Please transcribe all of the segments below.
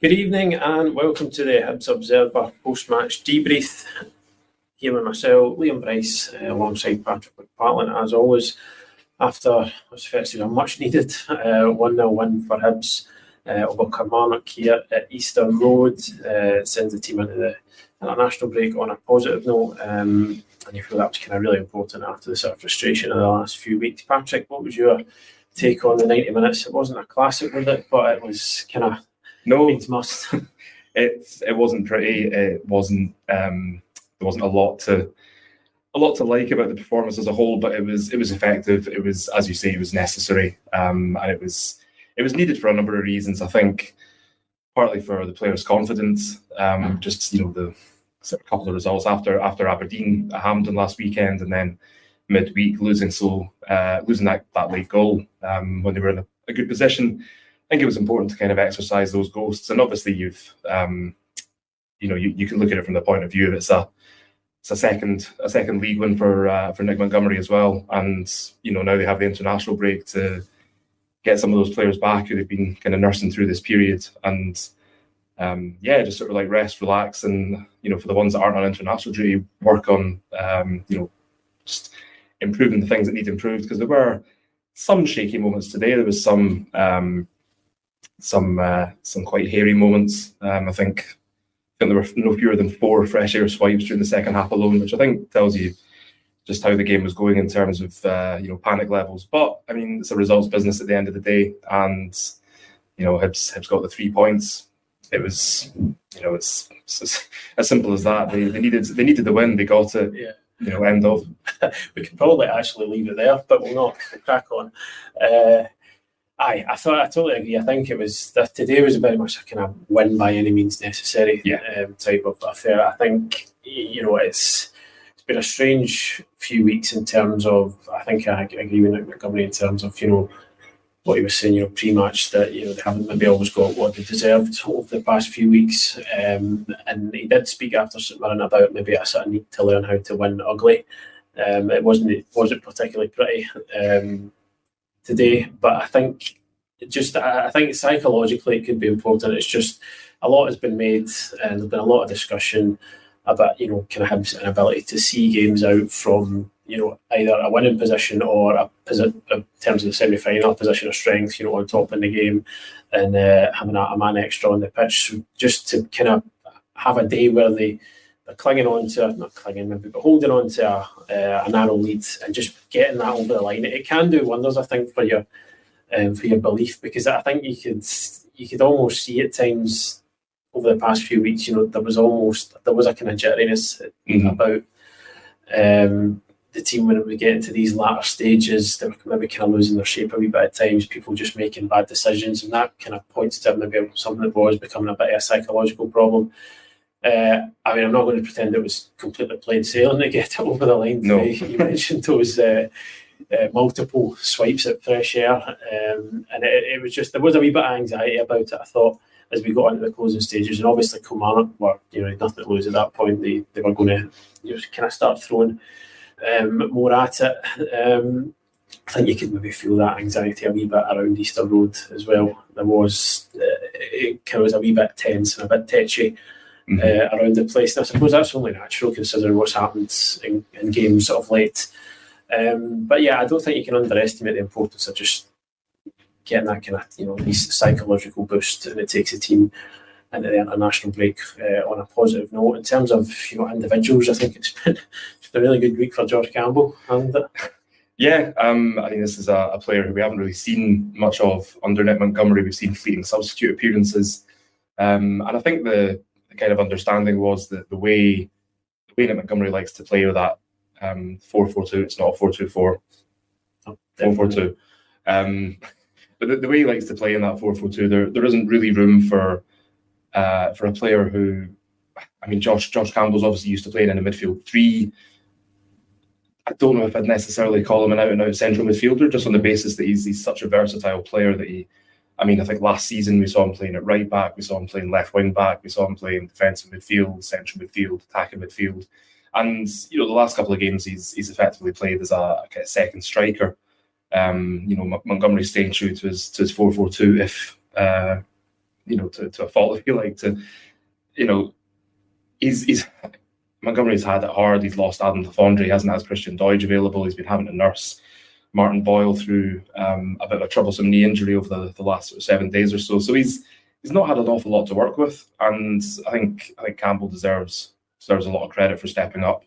Good evening and welcome to the Hibs Observer post-match debrief. Here with myself, Liam Bryce, uh, alongside Patrick McPartland, as always. After what's effectively a much-needed uh, one-nil win for Hibs uh, over Kilmarnock here at Easter Road, uh, sends the team into the international break on a positive note. Um, and you feel that was kind of really important after the sort of frustration of the last few weeks. Patrick, what was your take on the 90 minutes? It wasn't a classic, was it? But it was kind of no, it must. it it wasn't pretty. It wasn't. Um, there wasn't a lot to a lot to like about the performance as a whole, but it was it was effective. It was, as you say, it was necessary, um, and it was it was needed for a number of reasons. I think partly for the players' confidence, um, just you know the couple of results after after Aberdeen Hampden last weekend, and then midweek losing so uh, losing that, that late goal um, when they were in a, a good position think it was important to kind of exercise those ghosts. And obviously, you've, um, you know, you, you can look at it from the point of view of it's a, it's a second, a second league win for uh, for Nick Montgomery as well. And you know, now they have the international break to get some of those players back who they've been kind of nursing through this period. And um, yeah, just sort of like rest, relax, and you know, for the ones that aren't on international duty, work on um, you know, just improving the things that need improved because there were some shaky moments today. There was some um, some uh, some quite hairy moments. Um, I think I think there were no fewer than four fresh air swipes during the second half alone, which I think tells you just how the game was going in terms of uh, you know panic levels. But I mean, it's a results business at the end of the day, and you know, Hibs Hibs got the three points. It was you know it's, it's as simple as that. They, they needed they needed the win. They got it. Yeah. You know, end of. we could probably actually leave it there, but we'll not crack on. Uh, Aye, I thought I totally agree. I think it was that today was very much a kind of win by any means necessary yeah. um, type of affair. I think you know it's it's been a strange few weeks in terms of. I think I agree with Nick Montgomery in terms of you know what he was saying, you know, pre-match that you know they haven't maybe always got what they deserved over the past few weeks. Um, and he did speak after St Mirren about maybe a sort of need to learn how to win ugly. Um, it wasn't it wasn't particularly pretty. Um, today. But I think just I think psychologically it could be important. It's just a lot has been made and there's been a lot of discussion about you know kind of his ability to see games out from you know either a winning position or a in terms of the semi final position of strength. You know on top in the game and uh, having a, a man extra on the pitch just to kind of have a day where they they're clinging on to not clinging maybe but holding on to a, uh, a narrow lead and just getting that over the line it, it can do wonders I think for your um, for your belief because I think you could you could almost see at times over the past few weeks you know there was almost there was a kind of jitteriness mm-hmm. about um, the team when we get into these latter stages they were maybe kind of losing their shape a wee bit at times people just making bad decisions and that kind of points to maybe something that was becoming a bit of a psychological problem uh, I mean, I'm not going to pretend it was completely plain sailing to get it over the line. No. You mentioned those uh, uh, multiple swipes at fresh air, um, and it, it, was just there was a wee bit of anxiety about it. I thought as we got into the closing stages, and obviously Kilmarnock were you know nothing to lose at that point. They they were going to you know, kind of start throwing um, more at it. Um, I think you could maybe feel that anxiety a wee bit around Easter Road as well. There was uh, it kind of was a wee bit tense and a bit tetchy mm-hmm. uh, around the place. And I suppose that's only natural considering what's happened in, in games of late. Um, but yeah, I don't think you can underestimate the importance of just getting that kind of you know psychological boost, and it takes a team into the international break uh, on a positive note. In terms of you know individuals, I think it's been it's been a really good week for George Campbell, and yeah, um, I think this is a, a, player who we haven't really seen much of under Nick Montgomery. We've seen fleeting substitute appearances, um, and I think the kind of understanding was that the way the way that Montgomery likes to play with that um, four four two, it's not a four two four. Four four two. Um, but the, the, way he likes to play in that four four two, there there isn't really room for uh, for a player who, I mean, Josh Josh Campbell's obviously used to playing in a midfield three. I don't know if I'd necessarily call him an out and out central midfielder, just on the basis that he's, he's such a versatile player that he I mean, I think last season we saw him playing at right back, we saw him playing left wing back, we saw him playing defensive midfield, central midfield, attacking midfield, and you know the last couple of games he's he's effectively played as a, a second striker. Um, you know, M- Montgomery staying true to his to his four four two if uh, you know, to, to a fault if you like. To you know, he's he's Montgomery's had it hard. He's lost Adam Le Fondre. He hasn't had Christian Doidge available. He's been having to nurse Martin Boyle through um, a bit of a troublesome knee injury over the, the last sort of seven days or so. So he's he's not had an awful lot to work with, and I think I think Campbell deserves deserves a lot of credit for stepping up.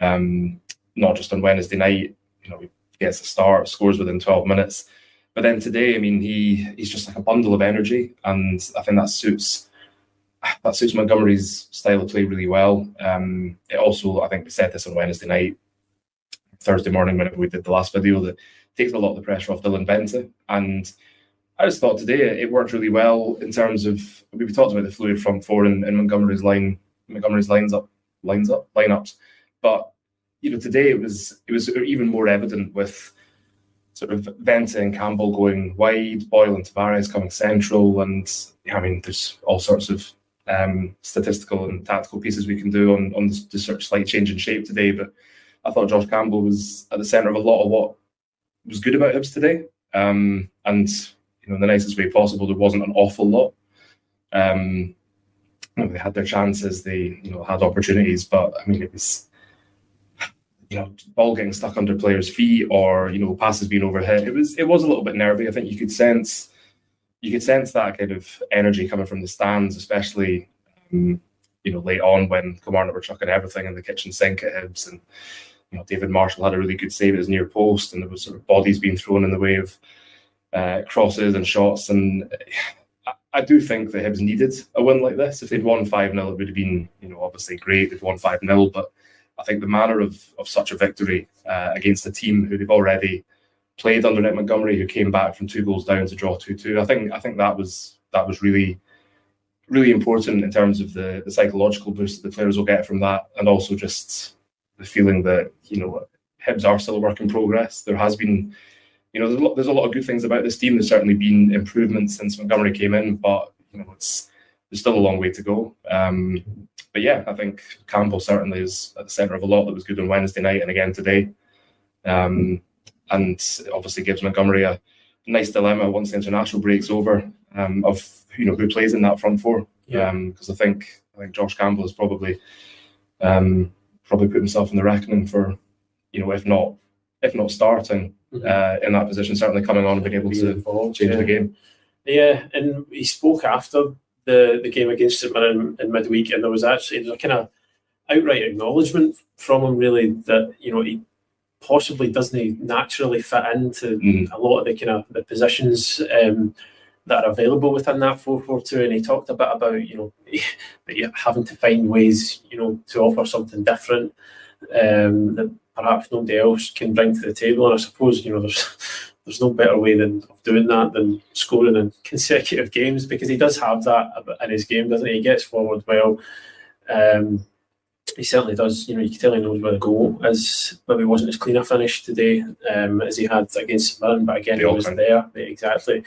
Um, not just on Wednesday night, you know, he gets a start, scores within 12 minutes, but then today, I mean, he he's just like a bundle of energy, and I think that suits that suits Montgomery's style of play really well. Um, it also, I think, we said this on Wednesday night, Thursday morning whenever we did the last video, that takes a lot of the pressure off Dylan Vente. And I just thought today it worked really well in terms of we talked about the fluid front four and, and Montgomery's line, Montgomery's lines up, lines up, lineups. But you know, today it was it was even more evident with sort of Vente and Campbell going wide, Boyle and Tavares coming central, and I mean, there's all sorts of um, statistical and tactical pieces we can do on on the, the sort of slight change in shape today. But I thought Josh Campbell was at the centre of a lot of what was good about Hibs today, um, and you know, in the nicest way possible. There wasn't an awful lot. Um, you know, they had their chances, they you know had opportunities, but I mean, it was you know, ball getting stuck under players' feet or you know passes being overhit. It was it was a little bit nervy. I think you could sense you could sense that kind of energy coming from the stands, especially um, you know late on when Kilmarnock were chucking everything in the kitchen sink at Hibs, and you know David Marshall had a really good save at his near post, and there was sort of bodies being thrown in the way of uh, crosses and shots, and I, I do think the Hibs needed a win like this. If they'd won five 0 it would have been you know obviously great. They've won five 0 but I think the manner of, of such a victory uh, against a team who they've already played under Nick Montgomery, who came back from two goals down to draw two two. I think I think that was that was really really important in terms of the the psychological boost that the players will get from that, and also just the feeling that you know Hibs are still a work in progress. There has been, you know, there's a lot, there's a lot of good things about this team. There's certainly been improvements since Montgomery came in, but you know, it's there's still a long way to go. Um, but yeah, I think Campbell certainly is at the centre of a lot that was good on Wednesday night and again today. Um, and obviously gives Montgomery a nice dilemma once the international breaks over um, of you know who plays in that front four. Yeah. Because um, I think I think Josh Campbell is probably um, probably put himself in the reckoning for you know if not if not starting mm-hmm. uh, in that position, certainly coming on and being able to involved, change yeah. the game. Yeah, and he spoke after the, the game against St Mirren in, in midweek, and there was actually there was a kind of outright acknowledgement from him, really, that you know he possibly doesn't naturally fit into mm. a lot of the kind of the positions um, that are available within that four four two, and he talked a bit about you know having to find ways you know to offer something different um, that perhaps nobody else can bring to the table, and I suppose you know there's there's no better way than of doing that than scoring in consecutive games because he does have that in his game, doesn't he? He gets forward well. Um, he certainly does. You know, you can tell he knows where the goal is. Maybe wasn't as clean a finish today um, as he had against Mirren, but again, he was there. Exactly,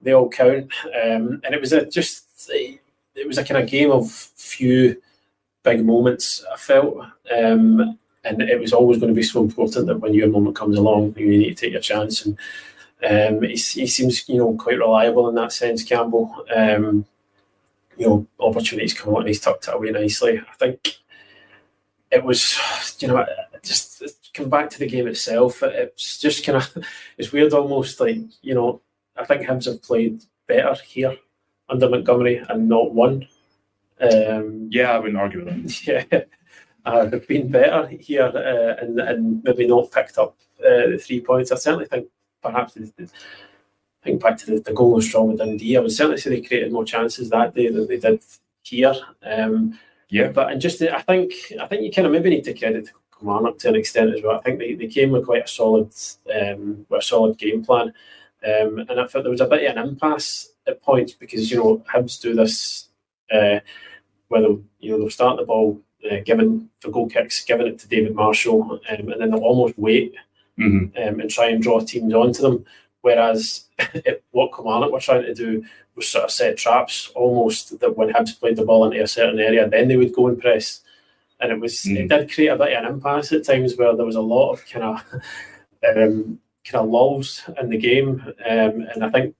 they all count. Um, and it was a just it was a kind of game of few big moments. I felt, um, and it was always going to be so important that when your moment comes along, you need to take your chance. And um, he, he, seems, you know, quite reliable in that sense, Campbell. Um, you know, opportunities come out and he's tucked it away nicely. I think it was, you know, just come back to the game itself. It's just kind of, it's weird almost like, you know, I think Hibs have played better here under Montgomery and not won. Um, yeah, I wouldn't argue with that. Yeah uh, have been better here uh, and, and maybe not picked up uh, the three points. I certainly think perhaps the, the, I think back to the, the goal was strong with Dundee. I would certainly say they created more chances that day than they did here. Um, yeah, but and just I think I think you kind of maybe need to credit Kilmarnock to an extent as well. I think they, they came with quite a solid um, with a solid game plan, um, and I felt there was a bit of an impasse at points because you know Hibs do this uh, where they'll you know they'll start the ball uh, given for goal kicks, giving it to David Marshall, um, and then they'll almost wait mm-hmm. um, and try and draw teams onto them. Whereas what Kilmarnock were trying to do was sort of set traps, almost that when Hibs played the ball into a certain area, then they would go and press. And it was mm-hmm. it did create a bit of an impasse at times where there was a lot of kind of um, kind of lulls in the game, um, and I think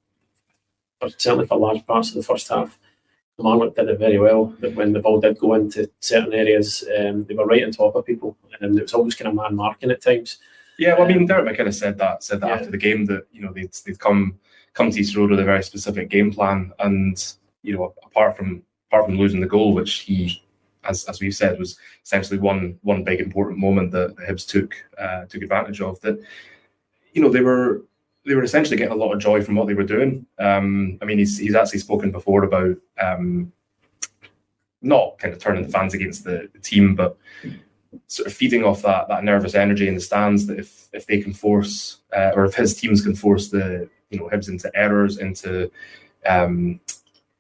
certainly for large parts of the first half. Kilmarnock did it very well. That when the ball did go into certain areas, um, they were right on top of people, and it was always kind of man marking at times. Yeah, well, I mean, Derek McInnes said that said that yeah. after the game that you know they'd they'd come come to Easter Road with a very specific game plan, and you know apart from apart from losing the goal, which he as, as we've said, was essentially one one big important moment that the Hibs took uh, took advantage of. That you know they were they were essentially getting a lot of joy from what they were doing. Um, I mean, he's he's actually spoken before about um, not kind of turning the fans against the, the, team, but sort of feeding off that that nervous energy in the stands. That if if they can force uh, or if his teams can force the you know Hibs into errors, into um,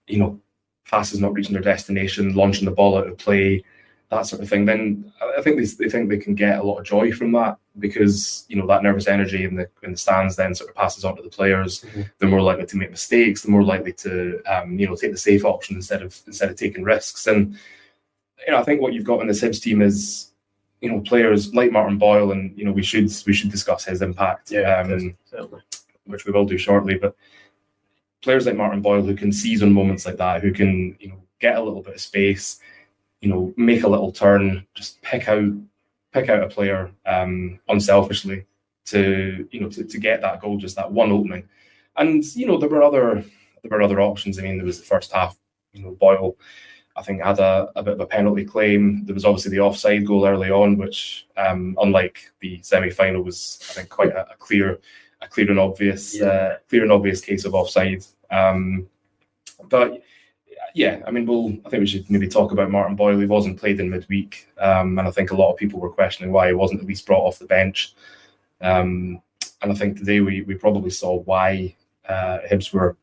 you know passes not reaching their destination, launching the ball out of play, that sort of thing, then I think they, they think they can get a lot of joy from that because you know that nervous energy in the in the stands then sort of passes on to the players. Mm-hmm. They're more likely to make mistakes. They're more likely to um, you know take the safe option instead of instead of taking risks. And you know I think what you've got in the Hibs team is you know players like Martin Boyle, and you know we should we should discuss his impact, yeah, um, which we will do shortly. But players like Martin Boyle who can seize on moments like that, who can you know get a little bit of space, you know, make a little turn, just pick out pick out a player um, unselfishly to you know to, to get that goal, just that one opening. And you know there were other there were other options. I mean, there was the first half. You know, Boyle, I think had a, a bit of a penalty claim. There was obviously the offside goal early on, which um, unlike the semi final was I think quite a, a clear a clear and obvious, yeah. uh, clear and obvious case of offside. Um, but yeah, I mean, we'll. I think we should maybe talk about Martin Boyle. He wasn't played in midweek, um, and I think a lot of people were questioning why he wasn't at least brought off the bench. Um, and I think today we we probably saw why uh, Hibs were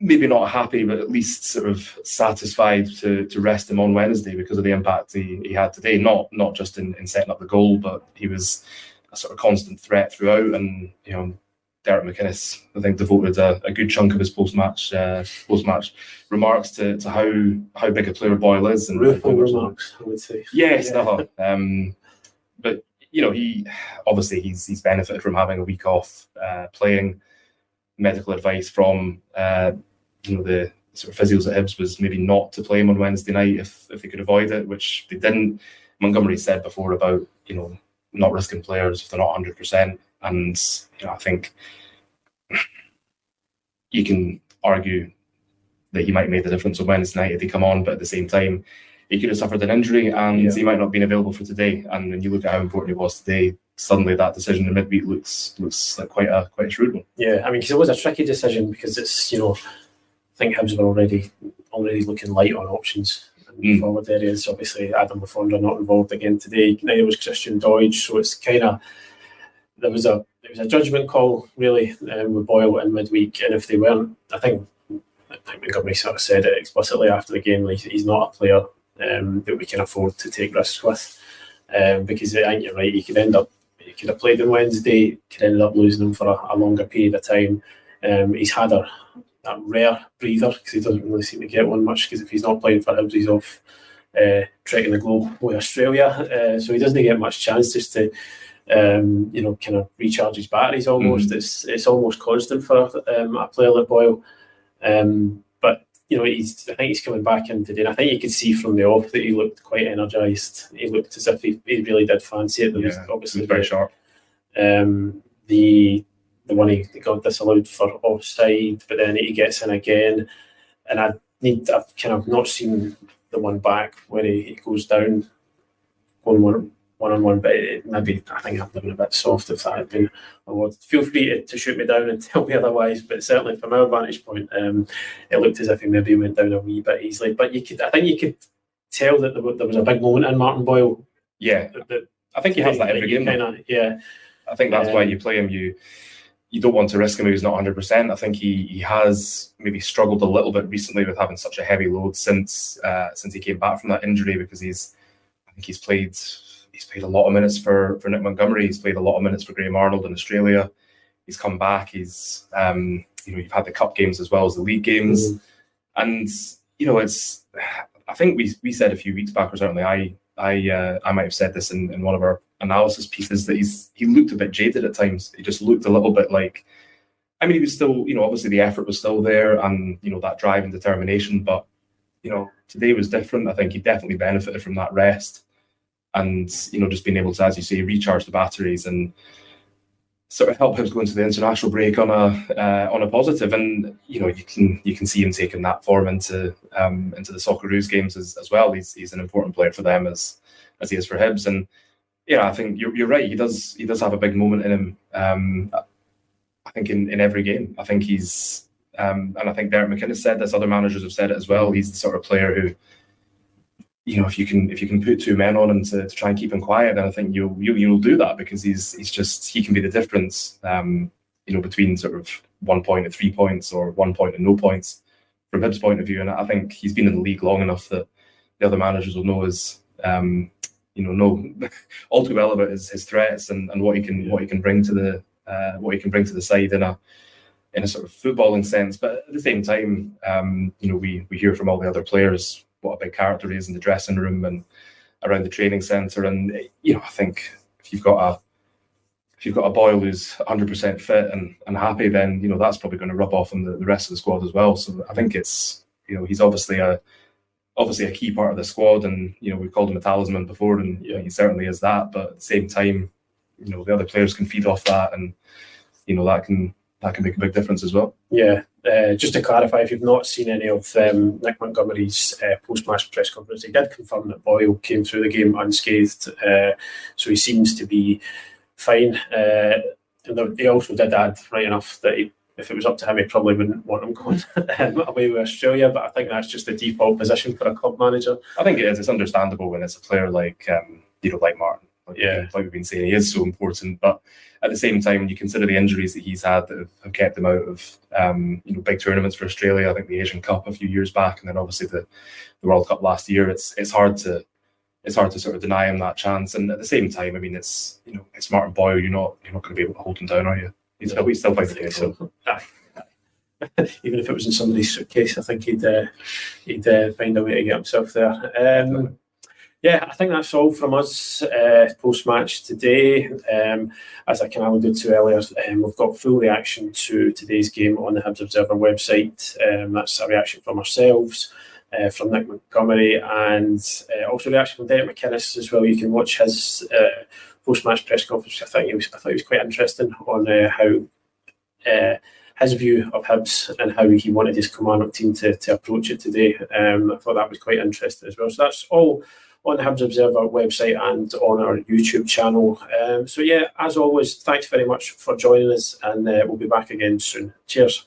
maybe not happy, but at least sort of satisfied to to rest him on Wednesday because of the impact he, he had today. Not not just in, in setting up the goal, but he was a sort of constant threat throughout. And you know, Derek McInnes, I think, devoted a, a good chunk of his post match uh, post match remarks to, to how how big a player Boyle is. And remarks, I would say. Yes, yeah. uh-huh. um, but you know, he obviously he's he's benefited from having a week off uh, playing. Medical advice from uh, you know the sort of physios at Hibs was maybe not to play him on Wednesday night if if they could avoid it, which they didn't. Montgomery said before about you know not risking players if they're not 100%. And you know, I think you can argue that he might make the difference on Wednesday night if he come on, but at the same time, he could have suffered an injury and yeah. he might not have been available for today. And when you look at how important it was today, suddenly that decision in midweek looks looks like quite a quite a shrewd one. Yeah, I mean, because it was a tricky decision because it's you know, I think Hibs were already already looking light on options mm. forward areas. Obviously, Adam Le Fondre not involved again today. Neither was Christian Doidge, so it's kind of there was a it was a judgment call really um, with Boyle in midweek, and if they weren't, I think I think Montgomery sort of said it explicitly after the game. Like he's not a player um, that we can afford to take risks with, um, because I think you're right. He could end up he could have played on Wednesday, could end up losing him for a, a longer period of time. Um, he's had a, rare breather because he doesn't really seem to get one much. Because if he's not playing for Hibs, he's off uh, trekking the globe with Australia, uh, so he doesn't get much chance just to. Um, you know, kind of recharge his batteries almost. Mm. It's it's almost constant for um, a player like Boyle. Um, but you know, he's I think he's coming back in today. And I think you could see from the off that he looked quite energised. He looked as if he, he really did fancy it. There yeah, was obviously very sharp. Um, the the one he got disallowed for offside, but then he gets in again. And I need I've kind of not seen the one back where he, he goes down going one one on one, but it, maybe I think I've been a bit soft if that had been awarded. Feel free to, to, shoot me down and tell me otherwise, but certainly from our vantage point, um, it looked as if he maybe went down a wee bit easily. But you could, I think you could tell that there, there was a big moment in Martin Boyle. Yeah, that, that I think he has that every game. Kinda, yeah, I think that's um, why you play him. You you don't want to risk him if he's not 100%. I think he he has maybe struggled a little bit recently with having such a heavy load since uh, since he came back from that injury because he's I think he's played he's played a lot of minutes for for Nick Montgomery. He's played a lot of minutes for Graham Arnold in Australia. He's come back. He's um, you know you've had the cup games as well as the league games, mm. and you know it's I think we we said a few weeks back or certainly I I uh, I might have said this in, in one of our analysis pieces that he's he looked a bit jaded at times. He just looked a little bit like I mean, he was still, you know, obviously the effort was still there, and you know that drive and determination. But you know, today was different. I think he definitely benefited from that rest, and you know, just being able to, as you say, recharge the batteries and sort of help him go into the international break on a uh, on a positive. And you know, you can you can see him taking that form into um, into the Socceroos games as, as well. He's he's an important player for them as as he is for Hibs. And yeah, I think you're, you're right. He does he does have a big moment in him. Um, I think in, in every game. I think he's um, and I think Derek McInnes said this. Other managers have said it as well. He's the sort of player who you know, if you can if you can put two men on him to, to try and keep him quiet, then I think you'll you, you'll do that because he's he's just he can be the difference. Um, you know, between sort of one point and three points or one point and no points from Hibs' point of view. And I think he's been in the league long enough that the other managers will know his um, you know, know all too well about his, his threats and, and what he can what he can bring to the uh, what he can bring to the side in a in a sort of footballing sense. But at the same time, um, you know, we we hear from all the other players what a big character he is in the dressing room and around the training centre. And you know, I think if you've got a if you've got a Boyle who's 100% fit and, and happy, then you know that's probably going to rub off on the, the rest of the squad as well. So I think it's you know he's obviously a obviously a key part of the squad, and you know we've called him a talisman before, and yeah, he certainly is that. But at the same time, you know the other players can feed off that, and you know that can that can make a big difference as well. Yeah, uh, just to clarify, if you've not seen any of um, Nick Montgomery's uh, post-match press conference, he did confirm that Boyle came through the game unscathed, uh, so he seems to be fine. Uh, and he also did add, right enough, that he, if it was up to him, he probably wouldn't want him going um, away with Australia. But I think that's just the default position for a club manager. I think it is. It's understandable when it's a player like um, you know, like Martin. Like, yeah, like we've been saying, he is so important, but at the same time, when you consider the injuries that he's had that have, have kept him out of um, you know big tournaments for Australia. I think the Asian Cup a few years back, and then obviously the, the World Cup last year. It's it's hard to it's hard to sort of deny him that chance. And at the same time, I mean, it's you know it's Martin Boyle. You're not you're not going to be able to hold him down, are you? He's, no, he's still playing. So. Even if it was in somebody's suitcase, I think he'd uh, he'd uh, find a way to get himself there. Um, yeah, I think that's all from us uh, post match today. Um, as I kind of alluded to earlier, um, we've got full reaction to today's game on the Hibs Observer website. Um, that's a reaction from ourselves, uh, from Nick Montgomery, and uh, also reaction from Derek McInnes as well. You can watch his uh, post match press conference. I think was I thought it was quite interesting on uh, how uh, his view of Hibs and how he wanted his command team to, to approach it today. Um, I thought that was quite interesting as well. So that's all on the Hibs Observer website and on our YouTube channel. Um, so, yeah, as always, thanks very much for joining us, and uh, we'll be back again soon. Cheers.